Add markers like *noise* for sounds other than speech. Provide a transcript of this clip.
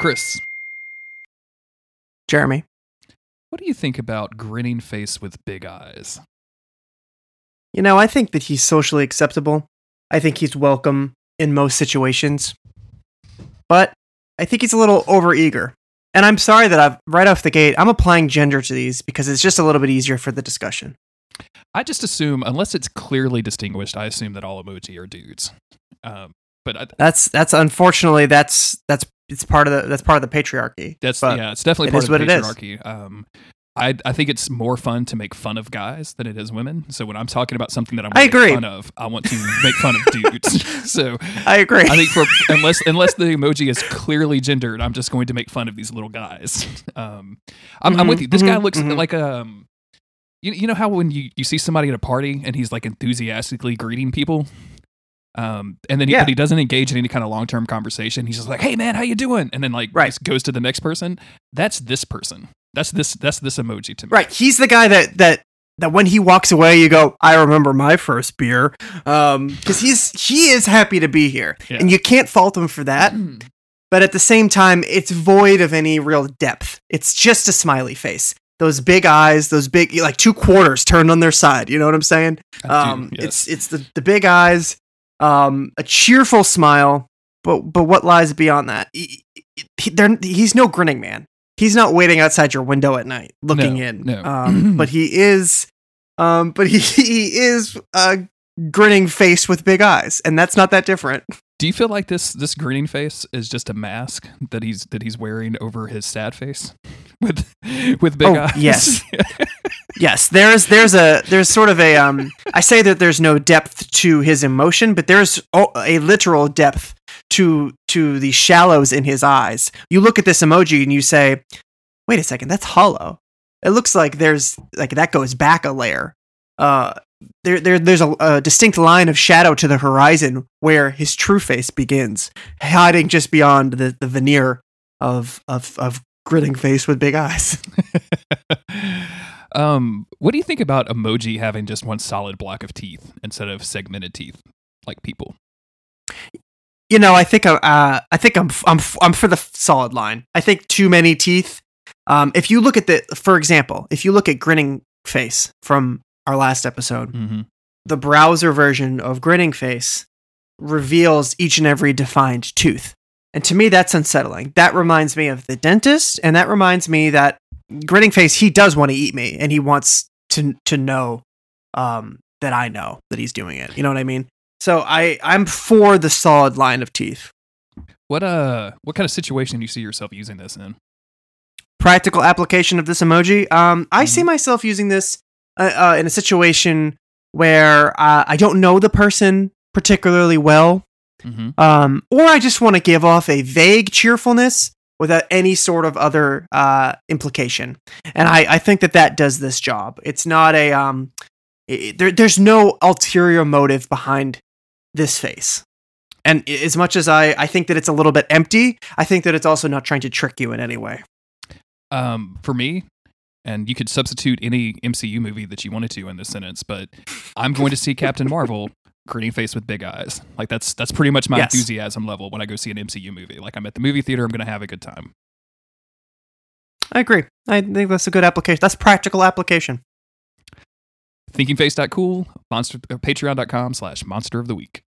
Chris, Jeremy. what do you think about grinning face with big eyes? You know, I think that he's socially acceptable. I think he's welcome in most situations. But I think he's a little overeager. And I'm sorry that I've right off the gate, I'm applying gender to these because it's just a little bit easier for the discussion. I just assume, unless it's clearly distinguished, I assume that all emoji are dudes. Um, but I, That's that's unfortunately that's that's it's part of the that's part of the patriarchy. that's But yeah, it's definitely it part of the what it is. patriarchy. Um, I I think it's more fun to make fun of guys than it is women. So when I'm talking about something that I'm I make agree. fun of, I want to make fun of dudes. *laughs* so I agree. I think for unless unless the emoji is clearly gendered, I'm just going to make fun of these little guys. Um, I'm, I'm Mhm, with you. This guy mhm, looks mhm. like um, you you know how when you you see somebody at a party and he's like enthusiastically greeting people. Um, and then he, Yeah. but he doesn't engage in any kind of long term conversation. He's just like, "Hey, man, how you doing?" And then like Right. goes to the next person. That's this person. That's this. That's this emoji to me. Right. He's the guy that that that when he walks away, you go, I remember my first beer, Um because he's he is happy to be here, Yeah. and you can't fault him for that. But at the same time, it's void of any real depth. It's just a smiley face. Those big eyes, those big like two quarters turned on their side. You know what I'm saying? Do, Um, yes. It's it's the the big eyes, um, a cheerful smile, but but what lies beyond that? He, he, he's no grinning man. He's not waiting outside your window at night looking No, in. no. Um, *clears throat* but he is, um, but he, *laughs* he is a grinning face with big eyes, and that's not that different. Do you feel like this this grinning face is just a mask that he's that he's wearing over his sad face *laughs* with with big Oh, eyes? yes. *laughs* Yes, there's there's a there's sort of a um I say that there's no depth to his emotion, but there's a literal depth to to the shallows in his eyes. You look at this emoji and you say, "Wait a second, that's hollow." It looks like there's like that goes back a layer. Uh there, there there's a, a distinct line of shadow to the horizon where his true face begins, hiding just beyond the, the veneer of of of grinning face with big eyes. *laughs* um, what do you think about emoji having just one solid block of teeth instead of segmented teeth like people? You know, I think I, uh, I think I'm I'm I'm for the solid line. I think too many teeth. Um, if you look at the, for example, if you look at grinning face from our last episode, Mm-hmm. the browser version of grinning face reveals each and every defined tooth, and to me that's unsettling. That reminds me of the dentist, and that reminds me that grinning face he does want to eat me, and he wants to to know um, that I know that he's doing it. You know what I mean? So I I'm for the solid line of teeth. What uh, what kind of situation do you see yourself using this in? practical application of this emoji. Um, I see Mhm. myself using this uh, uh, in a situation where uh, I don't know the person particularly well, Mm-hmm. um, or I just want to give off a vague cheerfulness without any sort of other uh, implication. And I, I think that that does this job. It's not a um, it, there, there's no ulterior motive behind this face. And as much as I, I think that it's a little bit empty, I think that it's also not trying to trick you in any way. Um, for me, and you could substitute any MCU movie that you wanted to in this sentence, but I'm going to see Captain Marvel *laughs* grinning face with big eyes. Like that's that's pretty much my Yes. enthusiasm level when I go see an MCU movie. Like I'm at the movie theater, I'm going to have a good time. I agree. I think that's a good application. That's practical application. Thinkingface.cool, monster, uh, patreon.com slash monster of the week.